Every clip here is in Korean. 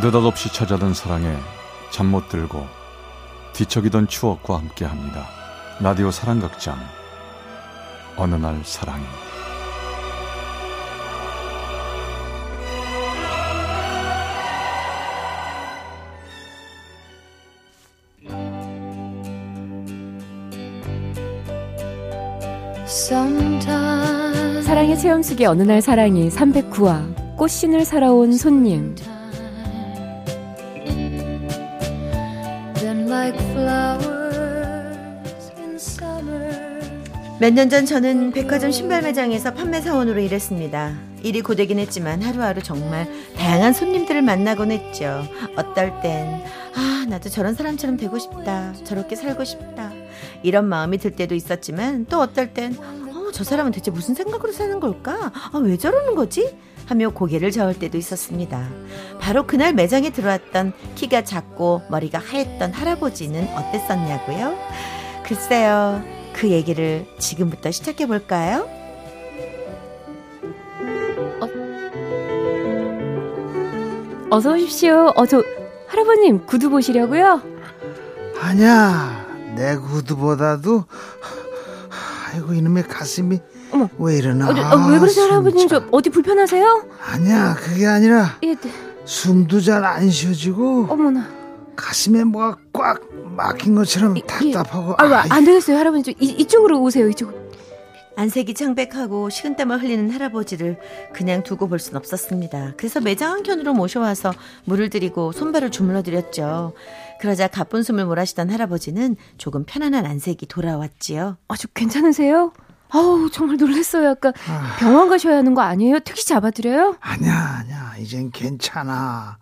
느닷없이 찾아든 사랑에 잠 못 들고 뒤척이던 추억과 함께합니다. 라디오 사랑극장. 어느 날 사랑이 사랑의 체험수기 어느 날 사랑이 309화 꽃신을 사러 온 손님 몇 년 전 저는 백화점 신발 매장에서 판매 사원으로 일했습니다. 일이 고되긴 했지만 하루하루 정말 다양한 손님들을 만나곤 했죠. 어떨 땐, 아, 나도 저런 사람처럼 되고 싶다. 저렇게 살고 싶다. 이런 마음이 들 때도 있었지만 또 어떨 땐, 어, 저 사람은 대체 무슨 생각으로 사는 걸까? 아, 왜 저러는 거지? 하며 고개를 저을 때도 있었습니다. 바로 그날 매장에 들어왔던 키가 작고 머리가 하였던 할아버지는 어땠었냐고요? 글쎄요. 그 얘기를 지금부터 시작해 볼까요? 어 서 오십시오. 어, 저 할아버님 구두 보시려고요? 아니야 내 구두보다도 아이고 이놈의 가슴이 어머. 왜 이러나 어, 저, 어, 왜 그러세요, 숨 할아버님? 차- 저 어디 불편하세요? 아니야 그게 아니라 예, 네. 숨도 잘 안 쉬어지고 어머나. 가슴에 뭐가 꽉 막힌 것처럼 이- 예. 답답하고 아유, 아이, 안 되겠어요, 할아버님. 저, 이, 이쪽으로 오세요, 이쪽. 안색이 창백하고 식은땀을 흘리는 할아버지를 그냥 두고 볼 순 없었습니다. 그래서 매장 한켠으로 모셔와서 물을 드리고 손발을 주물러 드렸죠. 그러자 가쁜 숨을 몰아쉬던 할아버지는 조금 편안한 안색이 돌아왔지요. 아, 저 괜찮으세요? 아우, 정말 놀랐어요. 아까 아. 병원 가셔야 하는 거 아니에요? 택시 잡아드려요? 아니야 아니야 이젠 괜찮아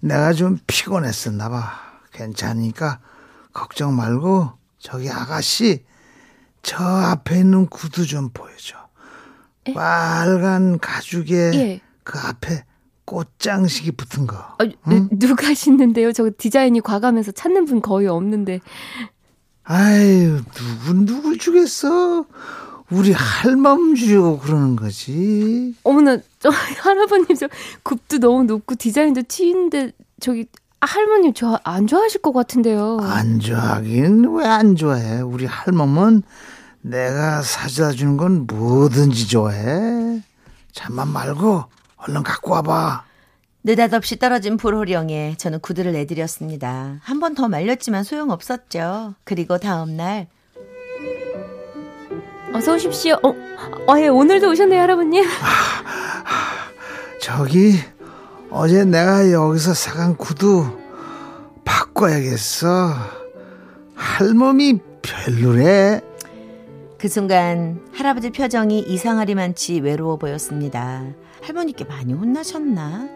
내가 좀 피곤했었나 봐 괜찮으니까 걱정 말고 저기 아가씨 저 앞에 있는 구두 좀 보여줘 빨간 가죽에 예. 그 앞에 꽃장식이 붙은 거 아, 누가 신는데요? 저 디자인이 과감해서 찾는 분 거의 없는데. 아유 누군 누굴 주겠어 우리 할멈 주려고 그러는 거지 어머나, 저 할아버님 저 굽도 너무 높고 디자인도 튀는데 저기 아, 할머님 저 안 좋아하실 것 같은데요. 안 좋아하긴 왜 안 좋아해 우리 할멈은 내가 사주다 주는 건 뭐든지 좋아해 잠만 말고 얼른 갖고 와봐 느닷없이 떨어진 불호령에 저는 구두를 내드렸습니다. 한 번 더 말렸지만 소용없었죠. 그리고 다음날 어서 오십시오. 어, 어, 예, 오늘도 오셨네요, 할아버님. 저기 어제 내가 여기서 사간 구두 바꿔야겠어 할멈이 별로래 그 순간 할아버지 표정이 이상하리만치 외로워 보였습니다. 할머니께 많이 혼나셨나?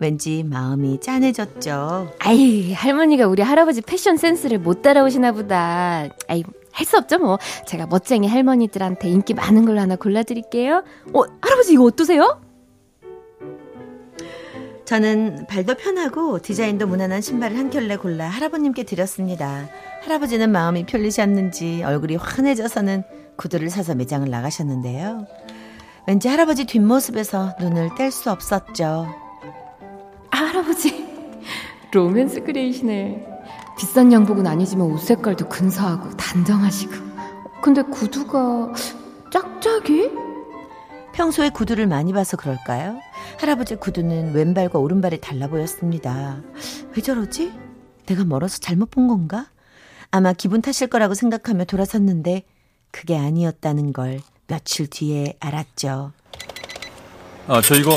왠지 마음이 짠해졌죠. 아이, 할머니가 우리 할아버지 패션 센스를 못 따라오시나 보다. 아이, 할 수 없죠, 뭐. 제가 멋쟁이 할머니들한테 인기 많은 걸로 하나 골라드릴게요. 어, 할아버지 이거 어떠세요? 저는 발도 편하고 디자인도 무난한 신발을 한 켤레 골라 할아버님께 드렸습니다. 할아버지는 마음이 편리셨는지 얼굴이 환해져서는 구두를 사서 매장을 나가셨는데요. 왠지 할아버지 뒷모습에서 눈을 뗄 수 없었죠. 아, 할아버지. 로맨스 그레이시네. 비싼 양복은 아니지만 옷 색깔도 근사하고 단정하시고. 근데 구두가 짝짝이? 평소에 구두를 많이 봐서 그럴까요? 할아버지 구두는 왼발과 오른발이 달라 보였습니다. 왜 저러지? 내가 멀어서 잘못 본 건가? 아마 기분 탓일 거라고 생각하며 돌아섰는데 그게 아니었다는 걸 며칠 뒤에 알았죠. 아, 저 이거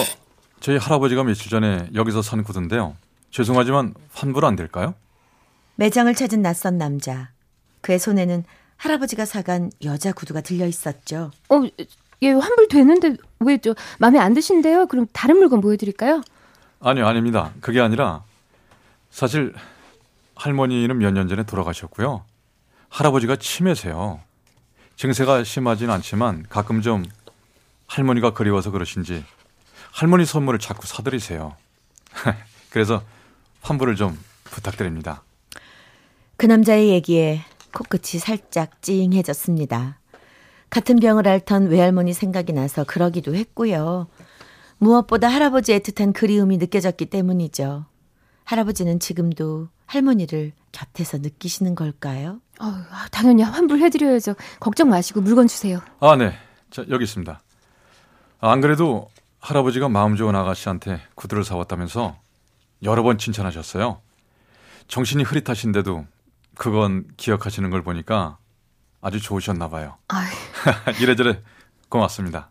저희 할아버지가 며칠 전에 여기서 산 구두인데요. 죄송하지만 환불 안 될까요? 매장을 찾은 낯선 남자. 그의 손에는 할아버지가 사간 여자 구두가 들려 있었죠. 어, 예, 환불 되는데 왜 저 마음에 안 드신대요? 그럼 다른 물건 보여드릴까요? 아니요, 아닙니다. 그게 아니라 사실 할머니는 몇 년 전에 돌아가셨고요. 할아버지가 치매세요. 증세가 심하진 않지만 가끔 좀 할머니가 그리워서 그러신지 할머니 선물을 자꾸 사드리세요. 그래서 환불을 좀 부탁드립니다. 그 남자의 얘기에 코끝이 살짝 찡해졌습니다. 같은 병을 앓던 외할머니 생각이 나서 그러기도 했고요. 무엇보다 할아버지의 애틋한 그리움이 느껴졌기 때문이죠. 할아버지는 지금도 할머니를 곁에서 느끼시는 걸까요? 어, 당연히 환불해드려야죠. 걱정 마시고 물건 주세요. 아, 네. 자, 여기 있습니다. 아, 안 그래도 할아버지가 마음 좋은 아가씨한테 구두를 사왔다면서 여러 번 칭찬하셨어요. 정신이 흐릿하신데도 그건 기억하시는 걸 보니까 아주 좋으셨나 봐요. 아이, 이래저래 고맙습니다.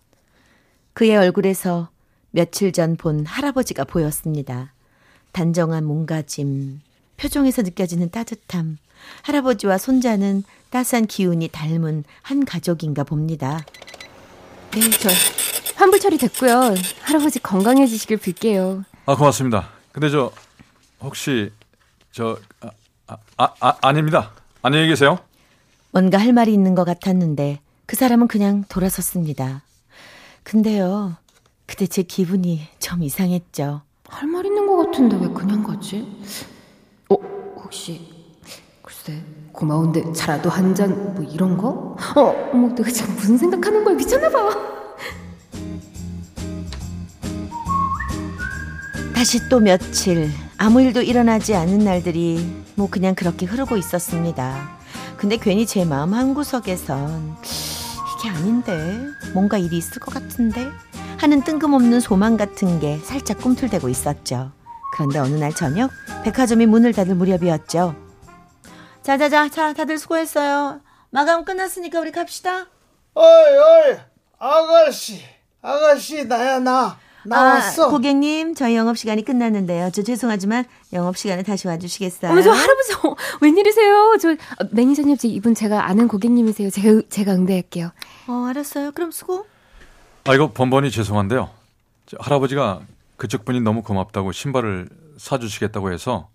그의 얼굴에서 며칠 전 본 할아버지가 보였습니다. 단정한 몸가짐, 표정에서 느껴지는 따뜻함, 할아버지와 손자는 따스한 기운이 닮은 한 가족인가 봅니다. 네, 저 환불 처리 됐고요. 할아버지 건강해지시길 빌게요. 아, 고맙습니다. 근데 저 혹시 저 아, 아, 아 아닙니다. 안녕히 계세요. 뭔가 할 말이 있는 것 같았는데 그 사람은 그냥 돌아섰습니다. 근데요, 그때 제 기분이 좀 이상했죠. 할 말 있는 것 같은데 왜 그냥 가지? 어, 혹시 글쎄 고마운데 차라도 한 잔 뭐 이런 거? 어, 어머 내가 지금 무슨 생각하는 거야 미쳤나 봐. 다시 또 며칠 아무 일도 일어나지 않은 날들이 뭐 그냥 그렇게 흐르고 있었습니다. 근데 괜히 제 마음 한구석에선 이게 아닌데 뭔가 일이 있을 것 같은데 하는 뜬금없는 소망 같은 게 살짝 꿈틀대고 있었죠. 그런데 어느 날 저녁 백화점이 문을 닫을 무렵이었죠. 자자자 자 다들 수고했어요. 마감 끝났으니까 우리 갑시다. 어이 어이 아가씨 아가씨 나야 나 나왔어. 아, 고객님 저희 영업 시간이 끝났는데요. 저 죄송하지만 영업 시간에 다시 와주시겠어요? 어머 저 할아버지 어, 웬일이세요? 저 아, 매니저님 저 이분 제가 아는 고객님이세요. 제가 제가 응대할게요. 어 알았어요. 그럼 수고. 아, 이거 번번이 죄송한데요. 저 할아버지가 그쪽 분이 너무 고맙다고 신발을 사주시겠다고 해서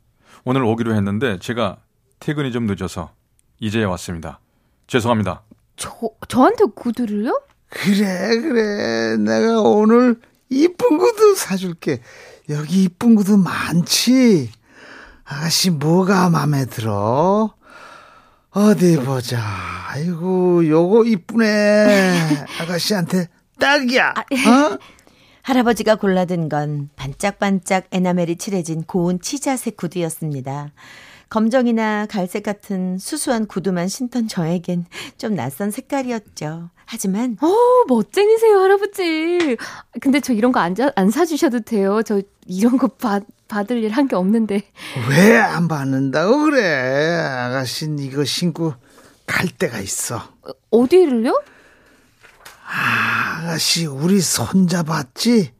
오늘 오기로 했는데 제가 퇴근이 좀 늦어서 이제야 왔습니다. 죄송합니다. 저 저한테 구두를요? 그래 그래 내가 오늘 이쁜 구두 사줄게. 여기 이쁜 구두 많지. 아가씨 뭐가 마음에 들어? 어디 보자. 아이고 요거 이쁘네. 아가씨한테 딱이야. 어? 할아버지가 골라든 건 반짝반짝 에나멜이 칠해진 고운 치자색 구두였습니다. 검정이나 갈색 같은 수수한 구두만 신던 저에겐 좀 낯선 색깔이었죠. 하지만 어 멋쟁이세요 할아버지. 근데 저 이런 거안 안 사주셔도 돼요. 저 이런 거 받, 받을 일 한 게 없는데. 왜 안 받는다고 그래? 아가씨는 이거 신고 갈 데가 있어. 어디를요? 아가씨 우리 손자 봤지?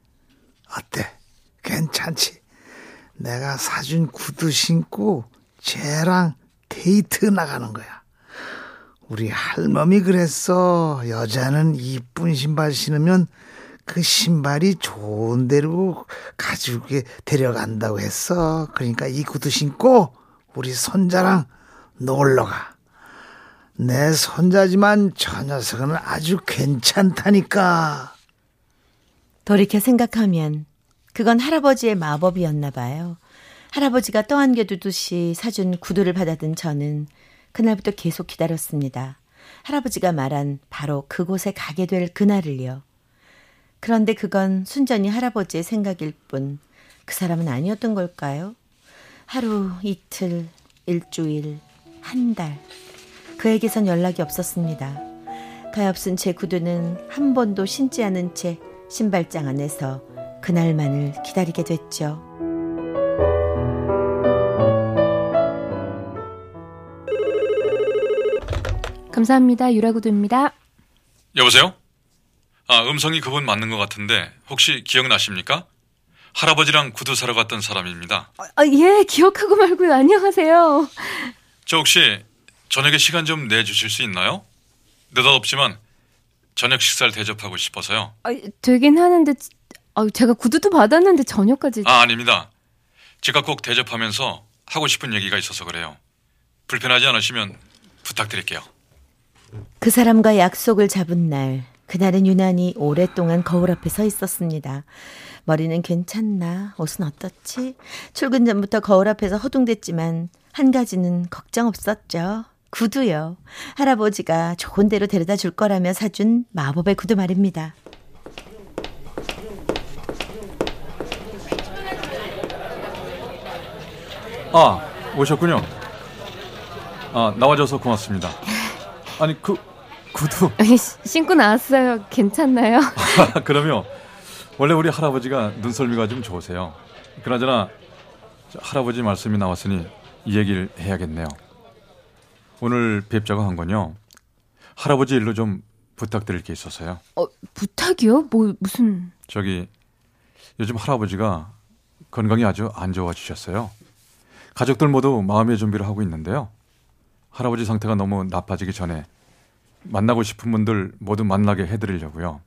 어때? 괜찮지? 내가 사준 구두 신고 쟤랑 데이트 나가는 거야. 우리 할멈이 그랬어. 여자는 이쁜 신발 신으면 그 신발이 좋은 데로 가지고 데려간다고 했어. 그러니까 이 구두 신고 우리 손자랑 놀러 가. 내 손자지만 저 녀석은 아주 괜찮다니까. 돌이켜 생각하면 그건 할아버지의 마법이었나 봐요. 할아버지가 떠안겨두듯이 사준 구두를 받아든 저는 그날부터 계속 기다렸습니다. 할아버지가 말한 바로 그곳에 가게 될 그날을요. 그런데 그건 순전히 할아버지의 생각일 뿐 그 사람은 아니었던 걸까요? 하루, 이틀, 일주일, 한 달. 그에게선 연락이 없었습니다. 가엾은 제 구두는 한 번도 신지 않은 채 신발장 안에서 그날만을 기다리게 됐죠. 감사합니다. 유라구두입니다. 여보세요? 아, 음성이 그분 맞는 것 같은데 혹시 기억나십니까? 할아버지랑 구두 사러 갔던 사람입니다. 아, 예, 기억하고 말고요. 안녕하세요. 저 혹시 저녁에 시간 좀 내주실 수 있나요? 느닷없지만 저녁 식사를 대접하고 싶어서요. 아, 되긴 하는데 아, 제가 구두도 받았는데 저녁까지 아, 아닙니다. 제가 꼭 대접하면서 하고 싶은 얘기가 있어서 그래요. 불편하지 않으시면 부탁드릴게요. 그 사람과 약속을 잡은 날, 그날은 유난히 오랫동안 거울 앞에 서 있었습니다. 머리는 괜찮나? 옷은 어떻지? 출근 전부터 거울 앞에서 허둥댔지만 한 가지는 걱정 없었죠. 구두요. 할아버지가 좋은 데로 데려다 줄 거라며 사준 마법의 구두 말입니다. 아, 오셨군요. 아, 나와줘서 고맙습니다. 아니, 그, 구두. 신고 나왔어요. 괜찮나요? 그러면 원래 우리 할아버지가 눈썰미가 좀 좋으세요. 그나저나 저 할아버지 말씀이 나왔으니 이 얘기를 해야겠네요. 오늘 뵙자고 한 건요. 할아버지 일로 좀 부탁드릴 게 있어서요. 어, 부탁이요? 뭐 무슨 저기 요즘 할아버지가 건강이 아주 안 좋아지셨어요. 가족들 모두 마음의 준비를 하고 있는데요. 할아버지 상태가 너무 나빠지기 전에 만나고 싶은 분들 모두 만나게 해드리려고요.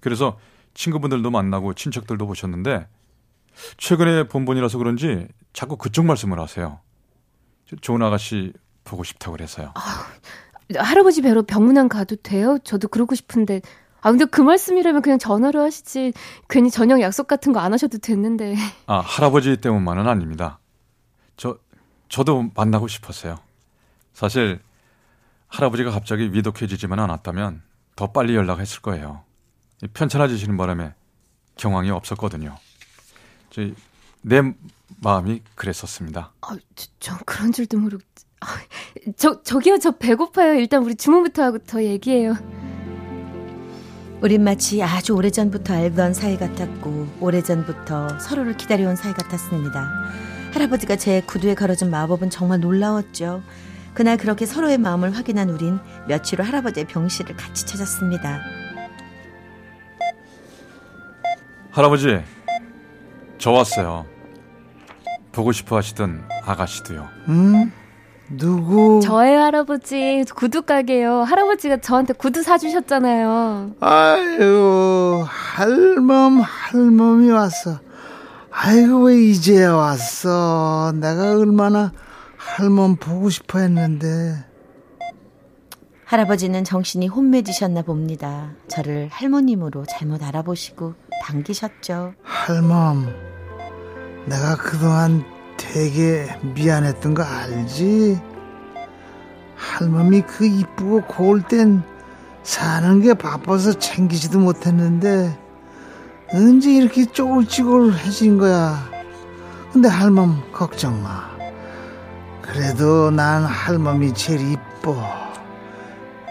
그래서 친구분들도 만나고 친척들도 보셨는데 최근에 본 분이라서 그런지 자꾸 그쪽 말씀을 하세요. 저- 좋은 아가씨 보고 싶다고 그래서요. 할아버지 뵈러 병문안 가도 돼요? 저도 그러고 싶은데. 아 근데 그 말씀이라면 그냥 전화로 하시지. 괜히 저녁 약속 같은 거 안 하셔도 됐는데. 아, 할아버지 때문만은 아닙니다. 저, 저도 만나고 싶었어요. 사실, 할아버지가 갑자기 위독해지지만 않았다면 더 빨리 연락했을 거예요. 이 편찮아지시는 바람에 경황이 없었거든요. 저, 내 마음이 그랬었습니다. 아, 저, 전 그런 줄도 모르고. 아, 저 저기요 저 배고파요. 일단 우리 주문부터 하고 더 얘기해요. 우린 마치 아주 오래전부터 알던 사이 같았고 오래전부터 서로를 기다려온 사이 같았습니다. 할아버지가 제 구두에 걸어준 마법은 정말 놀라웠죠. 그날 그렇게 서로의 마음을 확인한 우린 며칠 후 할아버지의 병실을 같이 찾았습니다. 할아버지, 저 왔어요. 보고 싶어 하시던 아가씨도요. 응? 누구? 저예요 할아버지 구두 가게요. 할아버지가 저한테 구두 사주셨잖아요. 아유, 할멈, 할멈이 왔어. 아이고, 왜 이제야 왔어? 내가 얼마나 할멈 보고 싶어 했는데. 할아버지는 정신이 혼매지셨나 봅니다. 저를 할머님으로 잘못 알아보시고 반기셨죠. 할멈, 내가 그동안 되게 미안했던 거 알지? 할멈이 그 이쁘고 고울 땐 사는 게 바빠서 챙기지도 못했는데 언제 이렇게 쪼글쪼글해진 거야. 근데 할멈 걱정 마. 그래도 난 할멈이 제일 이뻐.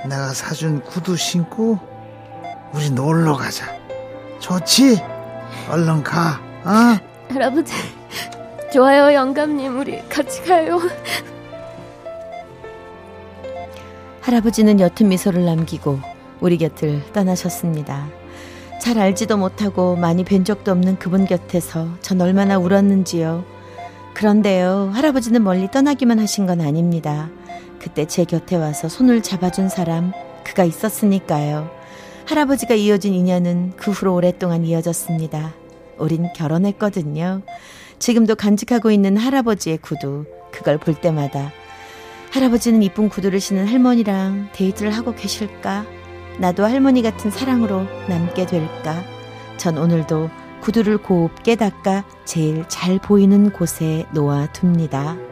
내가 사준 구두 신고 우리 놀러 가자. 좋지? 얼른 가. 어? 할아버지 좋아요 영감님 우리 같이 가요. 할아버지는 옅은 미소를 남기고 우리 곁을 떠나셨습니다. 잘 알지도 못하고 많이 뵌 적도 없는 그분 곁에서 전 얼마나 울었는지요. 그런데요, 할아버지는 멀리 떠나기만 하신 건 아닙니다. 그때 제 곁에 와서 손을 잡아준 사람, 그가 있었으니까요. 할아버지가 이어진 인연은 그 후로 오랫동안 이어졌습니다. 우린 결혼했거든요. 지금도 간직하고 있는 할아버지의 구두, 그걸 볼 때마다 할아버지는 이쁜 구두를 신은 할머니랑 데이트를 하고 계실까? 나도 할머니 같은 사랑으로 남게 될까? 전 오늘도 구두를 곱게 닦아 제일 잘 보이는 곳에 놓아둡니다.